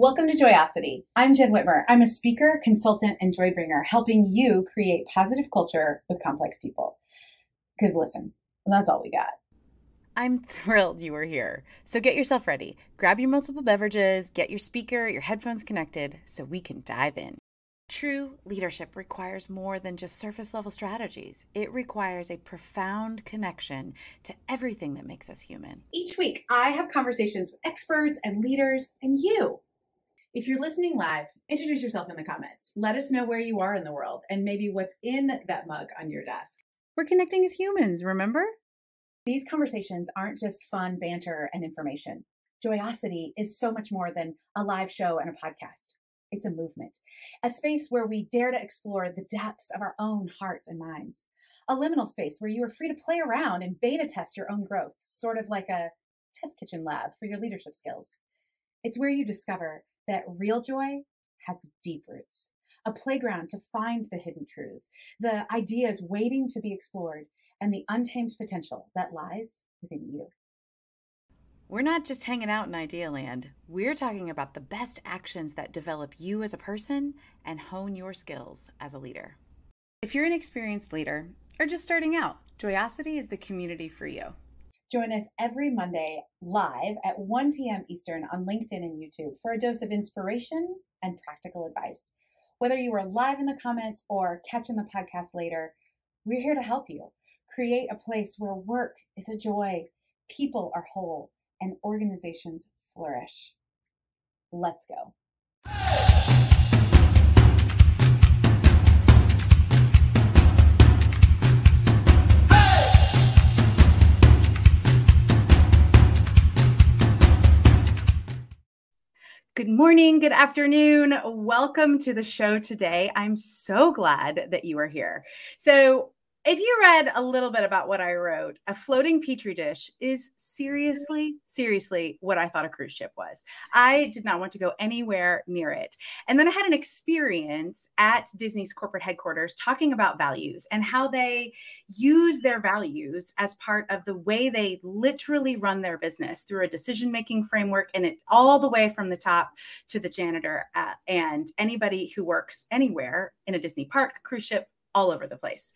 Welcome to Joyosity. I'm Jen Whitmer. I'm a speaker, consultant, and joy bringer, helping you create positive culture with complex people. Because listen, that's all we got. I'm thrilled you are here. So get yourself ready. Grab your multiple beverages, get your speaker, your headphones connected so we can dive in. True leadership requires more than just surface level strategies. It requires a profound connection to everything that makes us human. Each week, I have conversations with experts and leaders and you if you're listening live, introduce yourself in the comments. Let us know where you are in the world and maybe what's in that mug on your desk. We're connecting as humans, remember? These conversations aren't just fun banter and information. Joyosity is so much more than a live show and a podcast. It's a movement, a space where we dare to explore the depths of our own hearts and minds, a liminal space where you are free to play around and beta test your own growth, sort of like a test kitchen lab for your leadership skills. It's where you discover that real joy has deep roots, a playground to find the hidden truths, the ideas waiting to be explored, and the untamed potential that lies within you. We're not just hanging out in idea land. We're talking about the best actions that develop you as a person and hone your skills as a leader. If you're an experienced leader or just starting out, Joyosity is the community for you. Join us every Monday live at 1 p.m. Eastern on LinkedIn and YouTube for a dose of inspiration and practical advice. Whether you are live in the comments or catching the podcast later, we're here to help you create a place where work is a joy, people are whole, and organizations flourish. Let's go. Morning, good afternoon. Welcome to the show today. I'm so glad that you are here. So, if you read a little bit about what I wrote, a floating petri dish is seriously, seriously what I thought a cruise ship was. I did not want to go anywhere near it. And then I had an experience at Disney's corporate headquarters talking about values and how they use their values as part of the way they literally run their business through a decision making framework and it all the way from the top to the janitor uh, and anybody who works anywhere in a Disney park, cruise ship, all over the place.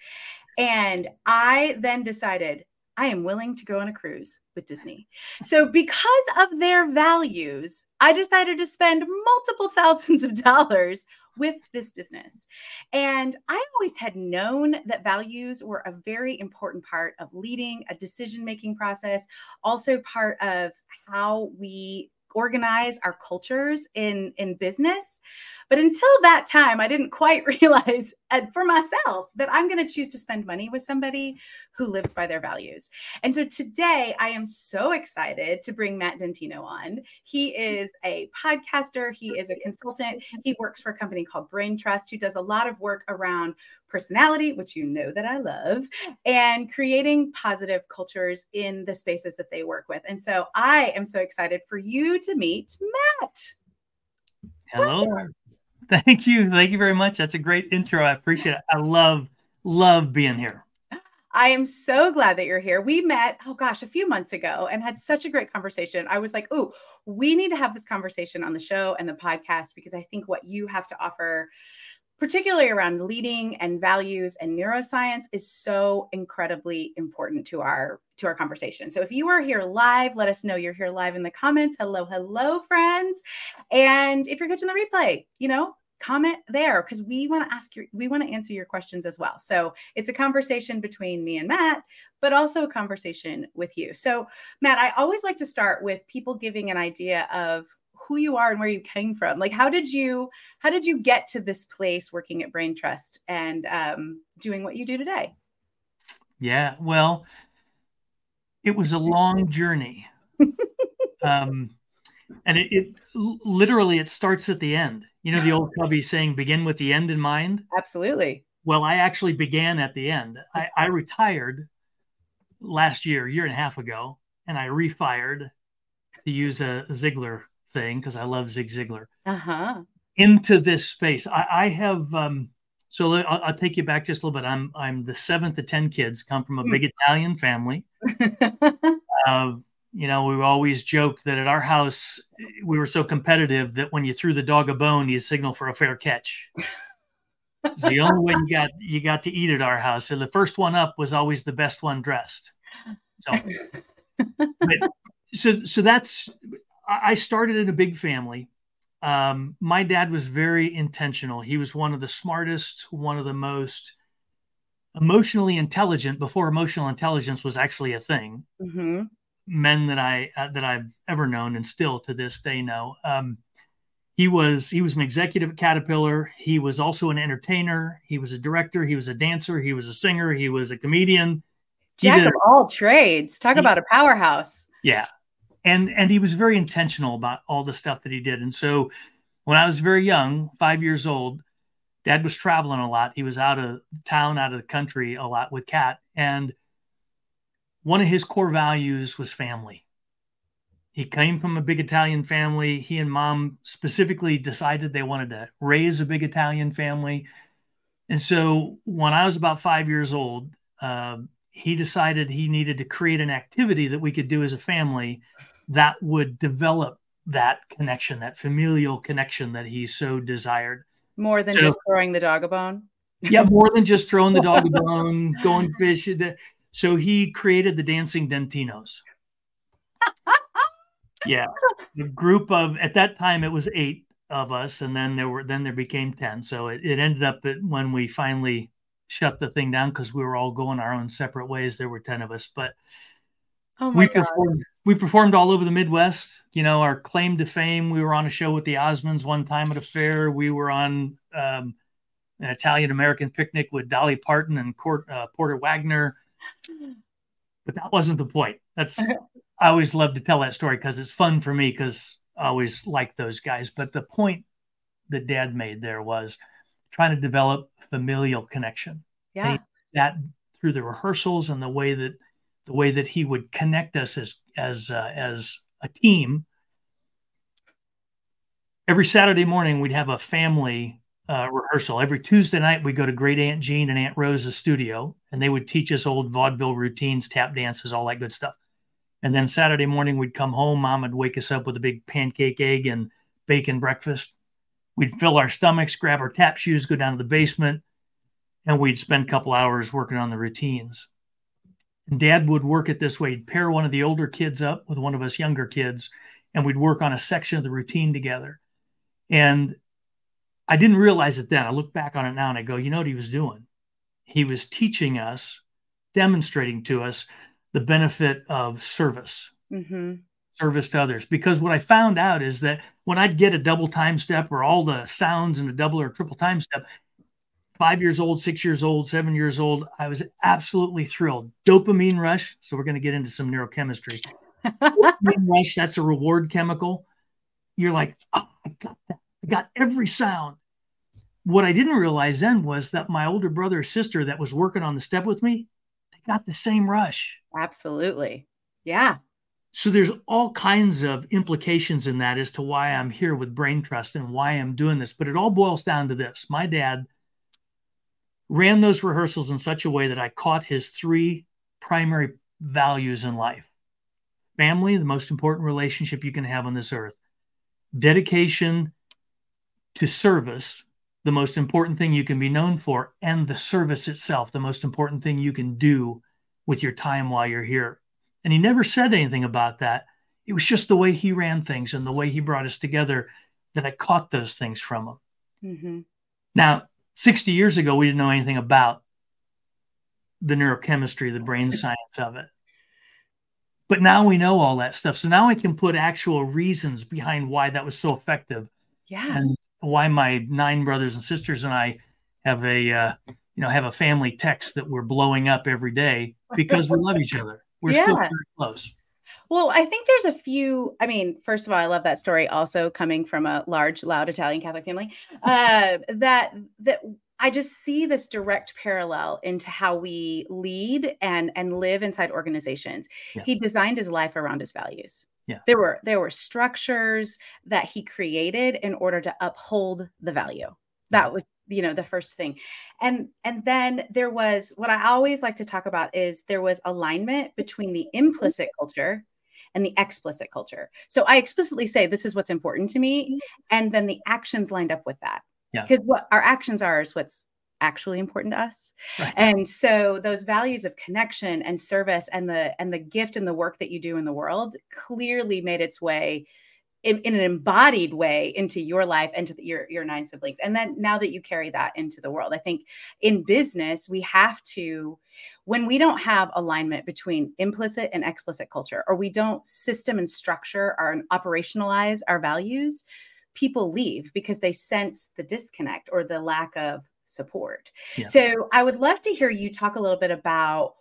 And I then decided I am willing to go on a cruise with Disney. So, because of their values, I decided to spend multiple thousands of dollars with this business. And I always had known that values were a very important part of leading a decision making process, also part of how we organize our cultures in in business. But until that time i didn't quite realize uh, for myself that i'm going to choose to spend money with somebody who lives by their values. And so today i am so excited to bring matt dentino on. He is a podcaster. He is a consultant. He works for a company called brain trust who does a lot of work around personality, which you know that I love, and creating positive cultures in the spaces that they work with. And so I am so excited for you to meet Matt. Hello. Thank you. Thank you very much. That's a great intro. I appreciate it. I love, love being here. I am so glad that you're here. We met, oh gosh, a few months ago and had such a great conversation. I was like, oh, we need to have this conversation on the show and the podcast because I think what you have to offer particularly around leading and values and neuroscience is so incredibly important to our to our conversation. So if you are here live, let us know you're here live in the comments. Hello, hello friends. And if you're catching the replay, you know, comment there because we want to ask your we want to answer your questions as well. So it's a conversation between me and Matt, but also a conversation with you. So Matt, I always like to start with people giving an idea of who you are and where you came from. Like, how did you how did you get to this place working at Brain Trust and um, doing what you do today? Yeah, well, it was a long journey, um, and it, it literally it starts at the end. You know the old Covey saying, "Begin with the end in mind." Absolutely. Well, I actually began at the end. I, I retired last year, year and a half ago, and I refired to use a Ziglar thing because I love Zig Ziglar uh-huh. into this space. I, I have um, so I'll, I'll, take you back just a little bit. I'm I'm the seventh of ten kids, come from a hmm. big Italian family. uh, you know, we always joked that at our house we were so competitive that when you threw the dog a bone, you signal for a fair catch. it's the only way you got you got to eat at our house. And the first one up was always the best one dressed. So, but, so so that's I started in a big family. Um, my dad was very intentional. He was one of the smartest, one of the most emotionally intelligent before emotional intelligence was actually a thing. Mm-hmm. Men that I uh, that I've ever known and still to this day know. Um, he was he was an executive at Caterpillar. He was also an entertainer. He was a director. He was a dancer. He was a singer. He was a comedian. Jack of all trades. Talk he, about a powerhouse. Yeah, and and he was very intentional about all the stuff that he did. And so, when I was very young, five years old, Dad was traveling a lot. He was out of town, out of the country a lot with Cat. and one of his core values was family. He came from a big Italian family. He and mom specifically decided they wanted to raise a big Italian family. And so when I was about five years old, uh, he decided he needed to create an activity that we could do as a family that would develop that connection, that familial connection that he so desired. More than so, just throwing the dog a bone? yeah, more than just throwing the dog a bone, going fish. So he created the Dancing Dentinos. yeah, a group of at that time it was eight of us, and then there were then there became ten. So it, it ended up that when we finally shut the thing down because we were all going our own separate ways. There were 10 of us, but oh we God. performed we performed all over the Midwest. You know, our claim to fame, we were on a show with the Osmonds one time at a fair. We were on um, an Italian American picnic with Dolly Parton and Court, uh, Porter Wagoner. But that wasn't the point. That's I always love to tell that story because it's fun for me because I always like those guys. But the point that Dad made there was trying to develop familial connection. Yeah. that through the rehearsals and the way that the way that he would connect us as as uh, as a team. Every Saturday morning we'd have a family uh, rehearsal. Every Tuesday night we'd go to Great Aunt Jean and Aunt Rose's studio, and they would teach us old vaudeville routines, tap dances, all that good stuff. And then Saturday morning we'd come home. Mom would wake us up with a big pancake, egg, and bacon breakfast. We'd fill our stomachs, grab our tap shoes, go down to the basement, and we'd spend a couple hours working on the routines. And dad would work it this way. He'd pair one of the older kids up with one of us younger kids, and we'd work on a section of the routine together. And I didn't realize it then. I look back on it now and I go, you know what he was doing? He was teaching us, demonstrating to us the benefit of service. Mm-hmm service to others. Because what I found out is that when I'd get a double time step or all the sounds in a double or triple time step, five years old, six years old, seven years old, I was absolutely thrilled. Dopamine rush. So we're going to get into some neurochemistry. Dopamine rush, that's a reward chemical. You're like, oh, I got that. I got every sound. What I didn't realize then was that my older brother or sister that was working on the step with me, they got the same rush. Absolutely. Yeah. So there's all kinds of implications in that as to why I'm here with Brain Trust and why I'm doing this. But it all boils down to this. My dad ran those rehearsals in such a way that I caught his three primary values in life family, the most important relationship you can have on this earth, dedication to service, the most important thing you can be known for, and the service itself, the most important thing you can do with your time while you're here. And he never said anything about that. It was just the way he ran things and the way he brought us together that I caught those things from him. Mm-hmm. Now, 60 years ago, we didn't know anything about the neurochemistry, the brain science of it. But now we know all that stuff. So now I can put actual reasons behind why that was so effective. Yeah. And why my nine brothers and sisters and I have a, uh, you know, have a family text that we're blowing up every day because we love each other. We're yeah. still very close. Well, I think there's a few. I mean, first of all, I love that story. Also, coming from a large, loud Italian Catholic family, uh, that that I just see this direct parallel into how we lead and and live inside organizations. Yeah. He designed his life around his values. Yeah. There were there were structures that he created in order to uphold the value. That was you know the first thing and and then there was what i always like to talk about is there was alignment between the implicit culture and the explicit culture. So I explicitly say this is what's important to me, mm-hmm. and then the actions lined up with that. Yeah. Because what our actions are is what's actually important to us. Right. And so those values of connection and service and the and the gift and the work that you do in the world clearly made its way in, in, an embodied way into your life and to the, your your nine siblings and then now that you carry that into the world i think in business we have to when we don't have alignment between implicit and explicit culture or we don't system and structure or operationalize our values people leave because they sense the disconnect or the lack of support yeah. so i would love to hear you talk a little bit about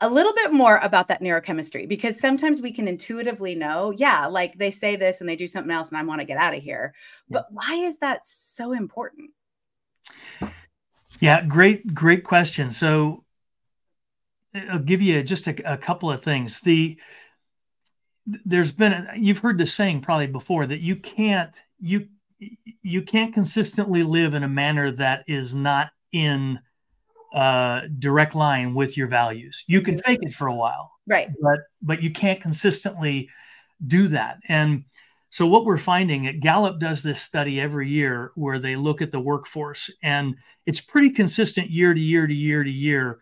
a little bit more about that neurochemistry because sometimes we can intuitively know, yeah, like they say this and they do something else and I want to get out of here. But why is that so important? Yeah, great, great question. So I'll give you just a, a couple of things. The there's been you've heard the saying probably before that you can't you you can't consistently live in a manner that is not in uh, direct line with your values. You can fake it for a while, right? But but you can't consistently do that. And so what we're finding, at Gallup does this study every year where they look at the workforce, and it's pretty consistent year to year to year to year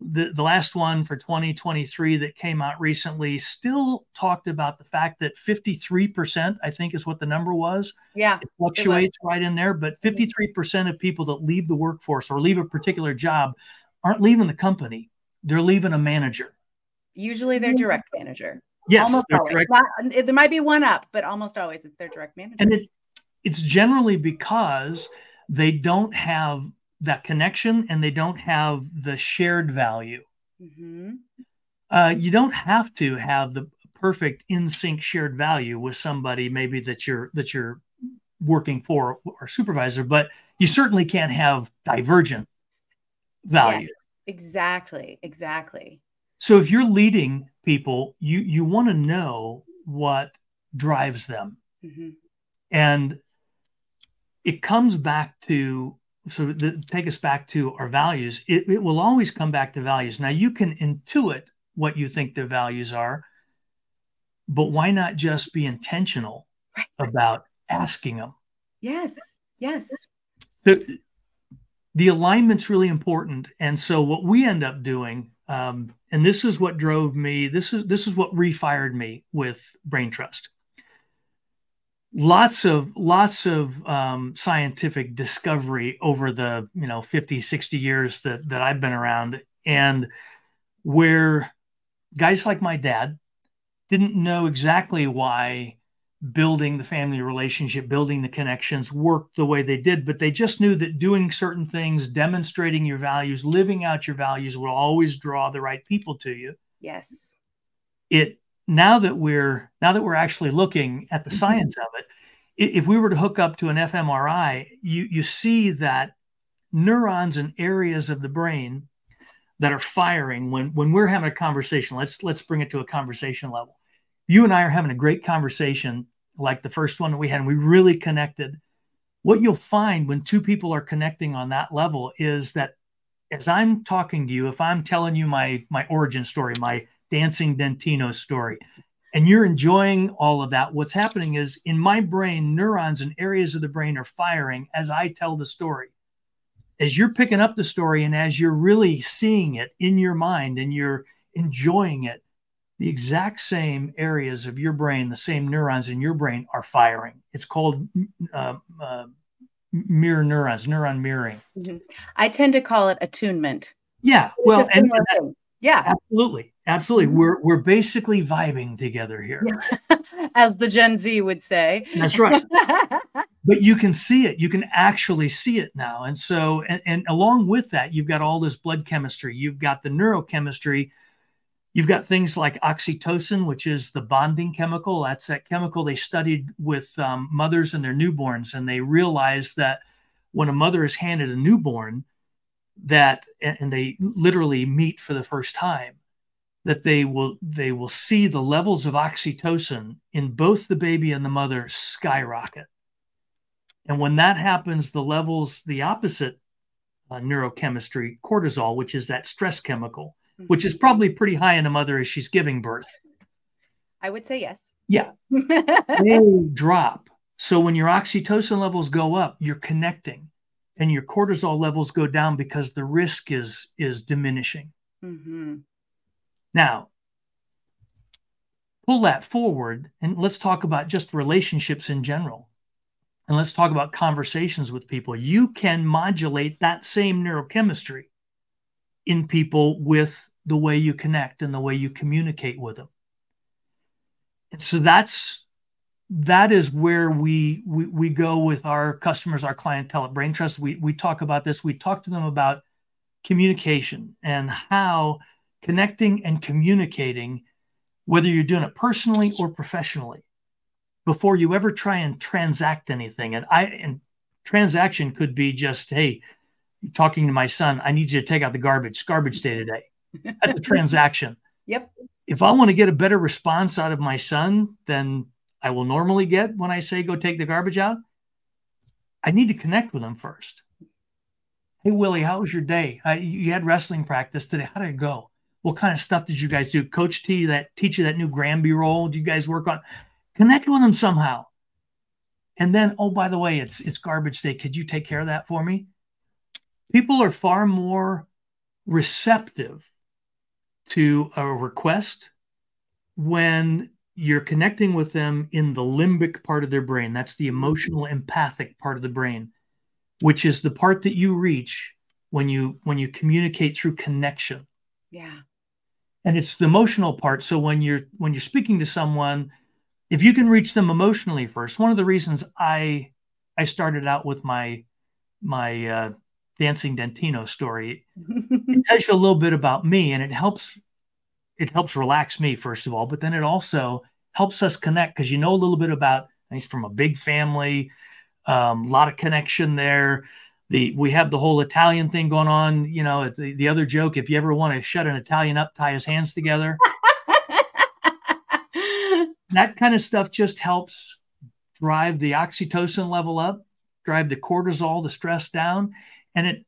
the, the last one for 2023 that came out recently still talked about the fact that 53%, I think is what the number was. Yeah. It fluctuates it right in there, but mm-hmm. 53% of people that leave the workforce or leave a particular job aren't leaving the company, they're leaving a manager. Usually their direct manager. Yes. Almost always. Direct... Not, there might be one up, but almost always it's their direct manager. And it, it's generally because they don't have that connection and they don't have the shared value. Mm-hmm. Uh, you don't have to have the perfect in sync shared value with somebody maybe that you're that you're working for or supervisor, but you certainly can't have divergent value. Yeah, exactly, exactly. So if you're leading people, you you want to know what drives them, mm-hmm. and it comes back to so the, take us back to our values. It, it will always come back to values. Now you can intuit what you think the values are but why not just be intentional right. about asking them yes yes. The, the alignment's really important. And so what we end up doing um, and this is what drove me this is this is what refired me with brain trust lots of lots of um, scientific discovery over the you know 50 60 years that that i've been around. And where guys like my dad didn't know exactly why building the family relationship building the connections worked the way they did but they just knew that doing certain things demonstrating your values living out your values will always draw the right people to you. Yes. It now that we're now that we're actually looking at the mm-hmm. science of it if we were to hook up to an fMRI, you you see that neurons and areas of the brain that are firing when when we're having a conversation. Let's let's bring it to a conversation level. You and I are having a great conversation, like the first one that we had, and we really connected. What you'll find when two people are connecting on that level is that as I'm talking to you, if I'm telling you my my origin story, my dancing Dentino story, and you're enjoying all of that, what's happening is in my brain, neurons and areas of the brain are firing as I tell the story. As you're picking up the story and as you're really seeing it in your mind and you're enjoying it, the exact same areas of your brain, the same neurons in your brain are firing. It's called uh, uh, mirror neurons, neuron mirroring. Mm-hmm. I tend to call it attunement. Yeah, well, and, and yeah, absolutely, absolutely. Mm-hmm. We're we're basically vibing together here, as the Gen Z would say. That's right. but you can see it. You can actually see it now, and so and, and along with that, you've got all this blood chemistry. You've got the neurochemistry. You've got things like oxytocin, which is the bonding chemical. That's that chemical they studied with um, mothers and their newborns, and they realized that when a mother is handed a newborn, that and they literally meet for the first time that they will they will see the levels of oxytocin in both the baby and the mother skyrocket and when that happens the levels the opposite uh, neurochemistry cortisol which is that stress chemical which is probably pretty high in a mother as she's giving birth I would say yes. Yeah. they drop. So when your oxytocin levels go up, you're connecting and your cortisol levels go down because the risk is is diminishing. Mm-hmm. Now, pull that forward and let's talk about just relationships in general. And let's talk about conversations with people. You can modulate that same neurochemistry in people with the way you connect and the way you communicate with them. And so that's that is where we, we we go with our customers, our clientele at Brain Trust. We we talk about this. We talk to them about communication and how connecting and communicating, whether you're doing it personally or professionally, before you ever try and transact anything. And I and transaction could be just, hey, talking to my son, I need you to take out the garbage, garbage day today. That's a transaction. Yep. If I want to get a better response out of my son than I will normally get when I say go take the garbage out, I need to connect with them first. Hey, Willie, how was your day? Uh, you had wrestling practice today. How did it go? What kind of stuff did you guys do? Coach T, that teach you that new Granby roll? Do you guys work on? Connect with them somehow. And then, oh, by the way, it's it's garbage day. Could you take care of that for me? People are far more receptive to a request when you're connecting with them in the limbic part of their brain. That's the emotional empathic part of the brain, which is the part that you reach when you when you communicate through connection. Yeah. And it's the emotional part. So when you're when you're speaking to someone, if you can reach them emotionally first, one of the reasons I I started out with my my uh, dancing Dentino story, it tells you a little bit about me, and it helps it helps relax me first of all, but then it also helps us connect because you know a little bit about. He's from a big family, a um, lot of connection there. The we have the whole Italian thing going on. You know, the, the other joke: if you ever want to shut an Italian up, tie his hands together. that kind of stuff just helps drive the oxytocin level up, drive the cortisol, the stress down, and it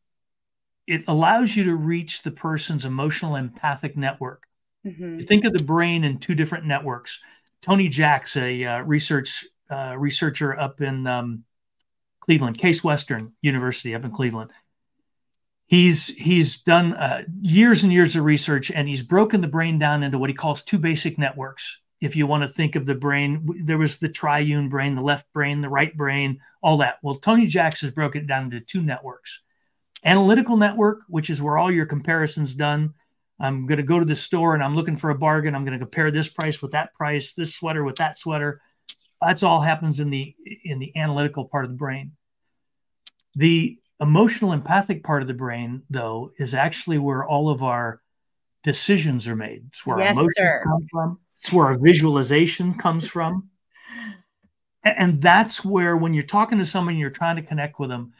it allows you to reach the person's emotional empathic network. Mm-hmm. think of the brain in two different networks. Tony Jacks, a uh, research uh, researcher up in um, Cleveland, Case Western University up in Cleveland. He's he's done uh, years and years of research, and he's broken the brain down into what he calls two basic networks. If you want to think of the brain, there was the triune brain, the left brain, the right brain, all that. Well, Tony Jacks has broken it down into two networks: analytical network, which is where all your comparisons done I'm going to go to the store and I'm looking for a bargain. I'm going to compare this price with that price, this sweater with that sweater. That's all happens in the in the analytical part of the brain. The emotional empathic part of the brain, though, is actually where all of our decisions are made. It's where yes, our emotions sir. come from. It's where our visualization comes from. And that's where, when you're talking to someone, you're trying to connect with them,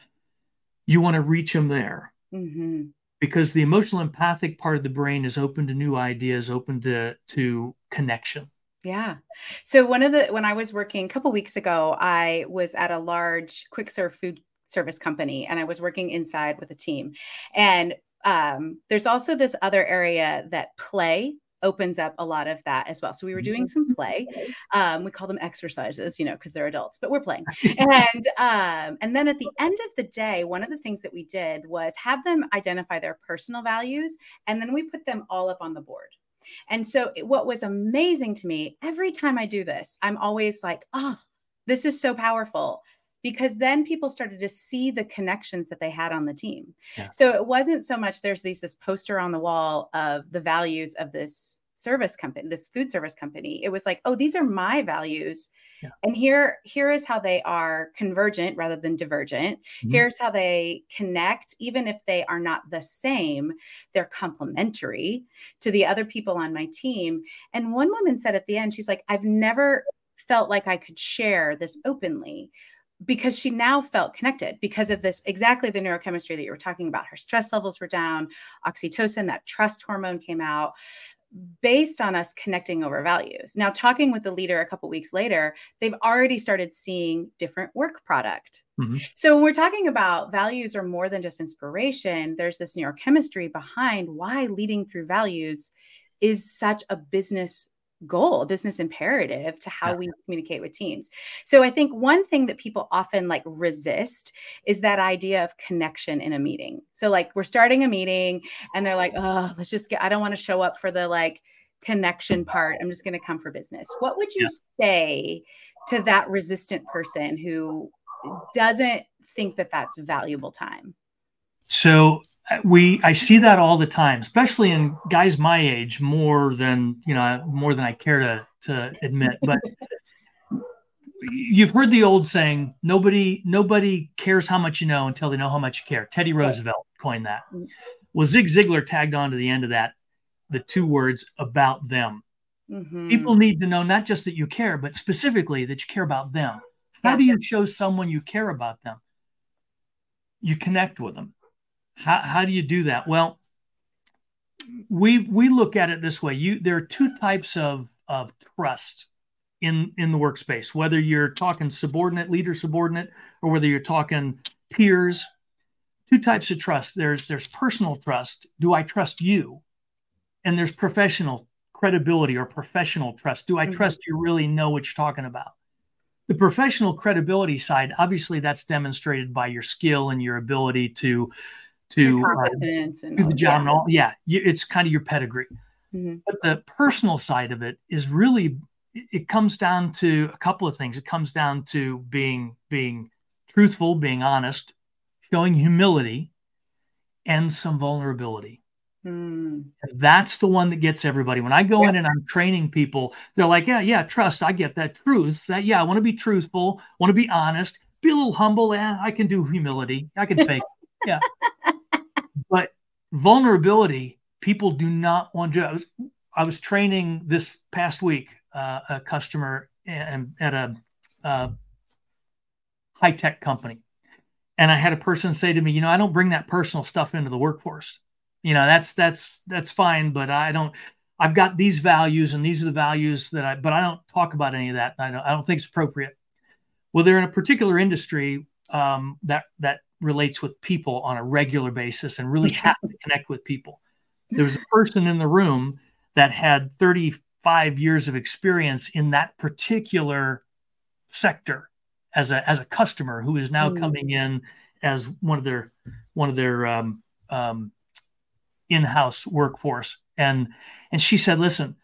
you want to reach them there. Mm-hmm because the emotional empathic part of the brain is open to new ideas, open to to connection. Yeah. So one of the when I was working a couple weeks ago, I was at a large quick serve food service company and I was working inside with a team. And um, there's also this other area that play opens up a lot of that as well. So we were doing some mm-hmm. play. Um, we call them exercises, you know, because they're adults, but we're playing. and um, and then at the end of the day, one of the things that we did was have them identify their personal values, and then we put them all up on the board. And so what was amazing to me, every time I do this, I'm always like, oh, this is so powerful because then people started to see the connections that they had on the team. Yeah. So it wasn't so much there's these this poster on the wall of the values of this service company, this food service company. It was like, oh, these are my values. Yeah. And here here is how they are convergent rather than divergent. Mm-hmm. Here's how they connect even if they are not the same, they're complementary to the other people on my team. And one woman said at the end she's like, I've never felt like I could share this openly because she now felt connected because of this exactly the neurochemistry that you were talking about. Her stress levels were down, oxytocin, that trust hormone came out based on us connecting over values. Now, talking with the leader a couple weeks later, they've already started seeing different work product. Mm-hmm. So, when we're talking about values are more than just inspiration, there's this neurochemistry behind why leading through values is such a business goal, business imperative to how yeah. we communicate with teams. So I think one thing that people often like resist is that idea of connection in a meeting. So like we're starting a meeting and they're like, "Oh, let's just get I don't want to show up for the like connection part. I'm just going to come for business." What would you yeah. say to that resistant person who doesn't think that that's valuable time? So we I see that all the time, especially in guys my age, more than you know, more than I care to to admit. But you've heard the old saying, nobody nobody cares how much you know until they know how much you care. Teddy Roosevelt coined that. Mm. Well, Zig Ziglar tagged on to the end of that the two words about them. Mm-hmm. People need to know not just that you care, but specifically that you care about them. How do you show someone you care about them? You connect with them how, how do you do that? Well, we we look at it this way. You there are two types of of trust in in the workspace. Whether you're talking subordinate, leader, subordinate, or whether you're talking peers. Two types of trust. There's there's personal trust. Do I trust you? And there's professional credibility or professional trust. Do I mm-hmm. trust you really know what you're talking about? The professional credibility side, obviously, that's demonstrated by your skill and your ability to to uh, do the job and all. Yeah, it's kind of your pedigree. Mm-hmm. But the personal side of it is really it comes down to a couple of things. It comes down to being being truthful, being honest, showing humility, and some vulnerability. Mm. That's the one that gets everybody. When I go yeah. in and I'm training people, they're like, "Yeah, yeah, trust. I get that truth. That yeah, I want to be truthful, want to be honest, be a little humble. Yeah, I can do humility. I can fake. yeah, but vulnerability, people do not want to. I was, I was training this past week uh, a customer and at a uh, high tech company, and I had a person say to me, "You know, I don't bring that personal stuff into the workforce. You know, that's that's that's fine, but I don't." I've got these values, and these are the values that I, but I don't talk about any of that. I don't, I don't think it's appropriate. Well, they're in a particular industry um, that that relates with people on a regular basis and really have to connect with people. There was a person in the room that had 35 years of experience in that particular sector as a as a customer who is now mm. coming in as one of their one of their um, um, in-house workforce and and she said listen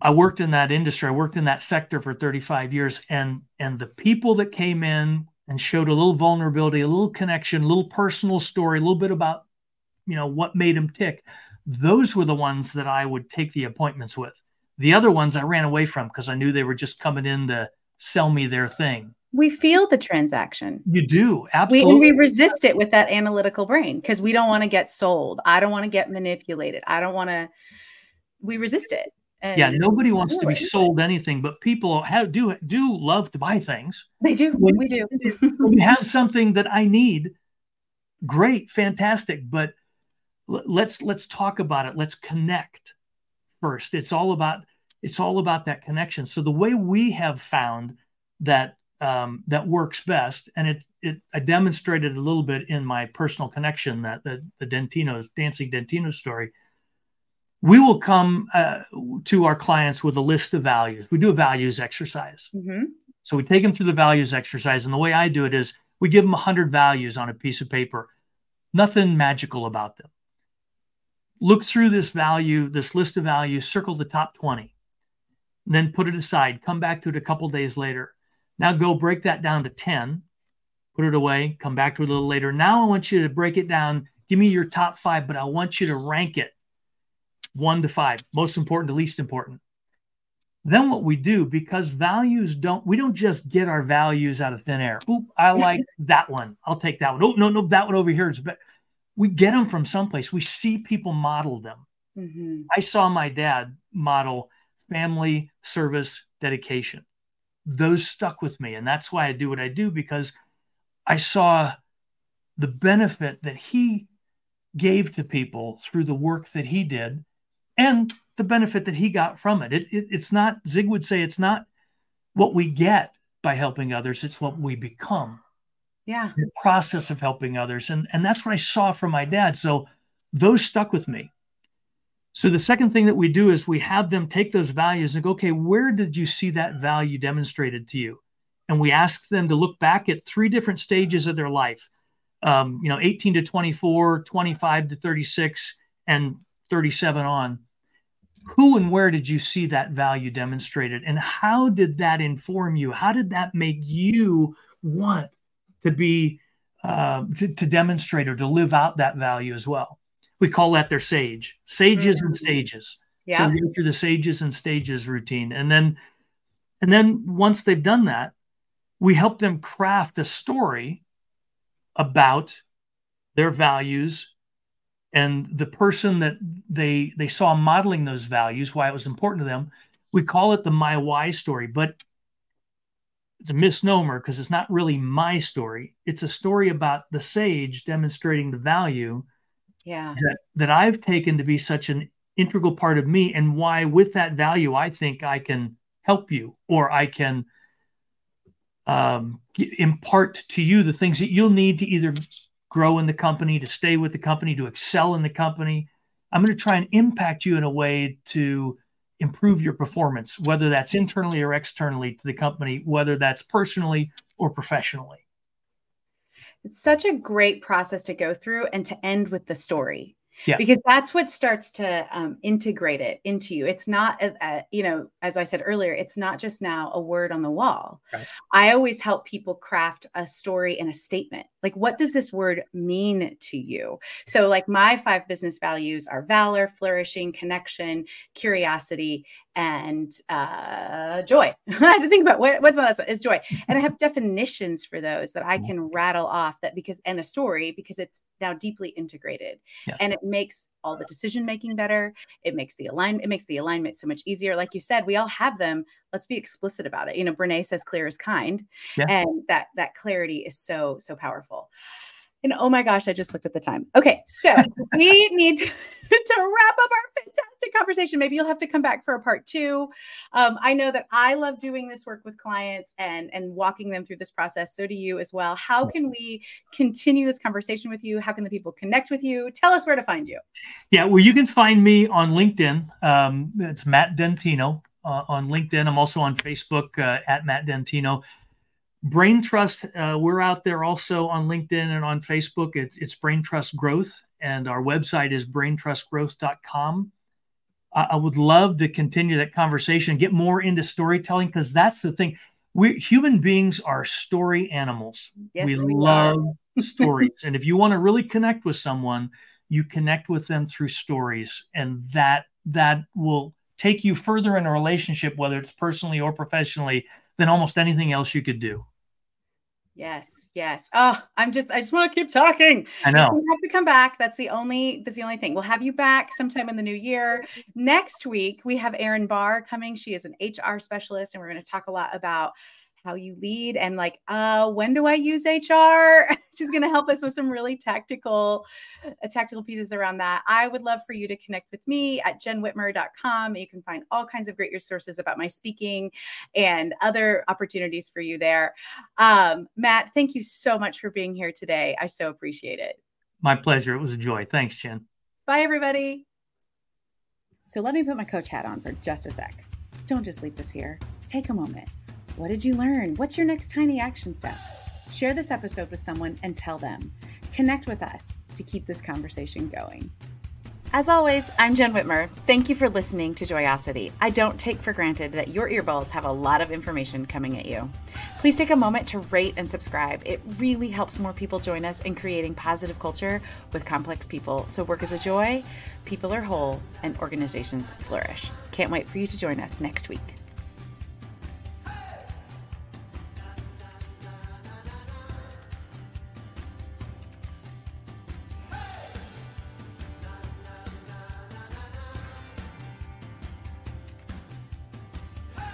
I worked in that industry I worked in that sector for 35 years and and the people that came in and showed a little vulnerability, a little connection, a little personal story, a little bit about, you know, what made him tick. Those were the ones that I would take the appointments with. The other ones I ran away from because I knew they were just coming in to sell me their thing. We feel the transaction. You do. Absolutely. We, we resist it with that analytical brain because we don't want to get sold. I don't want to get manipulated. I don't want to, we resist it. And yeah, nobody wants to be sold anything, but people have, do do love to buy things. They do. When, we do. when you have something that I need, great, fantastic. But let's let's talk about it. Let's connect first. It's all about it's all about that connection. So the way we have found that um, that works best, and it it I demonstrated a little bit in my personal connection that the the Dentino's dancing Dentino story we will come uh, to our clients with a list of values. We do a values exercise. Mm-hmm. So we take them through the values exercise. And the way I do it is we give them 100 values on a piece of paper, nothing magical about them. Look through this value, this list of values, circle the top 20, then put it aside, come back to it a couple days later. Now go break that down to 10, put it away, come back to it a little later. Now I want you to break it down. Give me your top five, but I want you to rank it one to five, most important to least important. Then what we do, because values don't, we don't just get our values out of thin air. Oop, I like that one. I'll take that one. Oh, no, no, that one over here is better. We get them from someplace. We see people model them. Mm-hmm. I saw my dad model family, service, dedication. Those stuck with me. And that's why I do what I do because I saw the benefit that he gave to people through the work that he did and the benefit that he got from it. It, it. It's not, Zig would say, it's not what we get by helping others, it's what we become. Yeah. The process of helping others. And, and that's what I saw from my dad. So those stuck with me. So the second thing that we do is we have them take those values and go, okay, where did you see that value demonstrated to you? And we ask them to look back at three different stages of their life. Um, you know, 18 to 24, 25 to 36, and 37 on. Who and where did you see that value demonstrated? And how did that inform you? How did that make you want to be uh, to, to demonstrate or to live out that value as well? we call that their sage sages mm-hmm. and stages yeah. so we go through the sages and stages routine and then and then once they've done that we help them craft a story about their values and the person that they they saw modeling those values why it was important to them we call it the my why story but it's a misnomer because it's not really my story. It's a story about the sage demonstrating the value yeah. that, that i've taken to be such an integral part of me and why with that value i think i can help you or i can um, impart to you the things that you'll need to either grow in the company to stay with the company to excel in the company i'm going to try and impact you in a way to improve your performance whether that's internally or externally to the company whether that's personally or professionally it's such a great process to go through and to end with the story. Yeah. Because that's what starts to um, integrate it into you. It's not, a, a, you know, as I said earlier, it's not just now a word on the wall. Right. I always help people craft a story and a statement. Like, what does this word mean to you? So, like, my five business values are valor, flourishing, connection, curiosity, and uh, joy. I had to think about what, what's my last one is joy. And I have definitions for those that I mm-hmm. can rattle off that because, and a story because it's now deeply integrated yeah. and it makes all the decision making better. It makes the alignment, it makes the alignment so much easier. Like you said, we all have them. Let's be explicit about it. You know, Brene says clear is kind. Yeah. And that, that clarity is so, so powerful. And oh my gosh, I just looked at the time. Okay, so we need to, to, wrap up our fantastic conversation. Maybe you'll have to come back for a part two. Um, I know that I love doing this work with clients and and walking them through this process. So do you as well. How can we continue this conversation with you? How can the people connect with you? Tell us where to find you. Yeah, well, you can find me on LinkedIn. Um, it's Matt Dentino uh, on LinkedIn. I'm also on Facebook uh, at Matt Dentino. Brain Trust, uh, we're out there also on LinkedIn and on Facebook. It's, it's Brain Trust Growth, and our website is braintrustgrowth.com. I, I would love to continue that conversation, get more into storytelling, because that's the thing. We human beings are story animals. Yes, we, we love stories. And if you want to really connect with someone, you connect with them through stories, and that that will take you further in a relationship, whether it's personally or professionally, than almost anything else you could do. Yes, yes. Oh, I'm just I just want to keep talking. I know. We have to come back. That's the only that's the only thing. We'll have you back sometime in the new year. Next week we have Erin Barr coming. She is an HR specialist and we're going to talk a lot about how you lead and like uh when do i use hr she's going to help us with some really tactical uh, tactical pieces around that. I would love for you to connect with me at jenwhitmer.com you can find all kinds of great resources about my speaking and other opportunities for you there. Um, matt thank you so much for being here today. I so appreciate it. My pleasure. It was a joy. Thanks jen. Bye everybody. So let me put my coach hat on for just a sec. Don't just leave this here. Take a moment what did you learn? What's your next tiny action step? Share this episode with someone and tell them. Connect with us to keep this conversation going. As always, I'm Jen Whitmer. Thank you for listening to Joyosity. I don't take for granted that your earballs have a lot of information coming at you. Please take a moment to rate and subscribe. It really helps more people join us in creating positive culture with complex people. So work is a joy, people are whole, and organizations flourish. Can't wait for you to join us next week.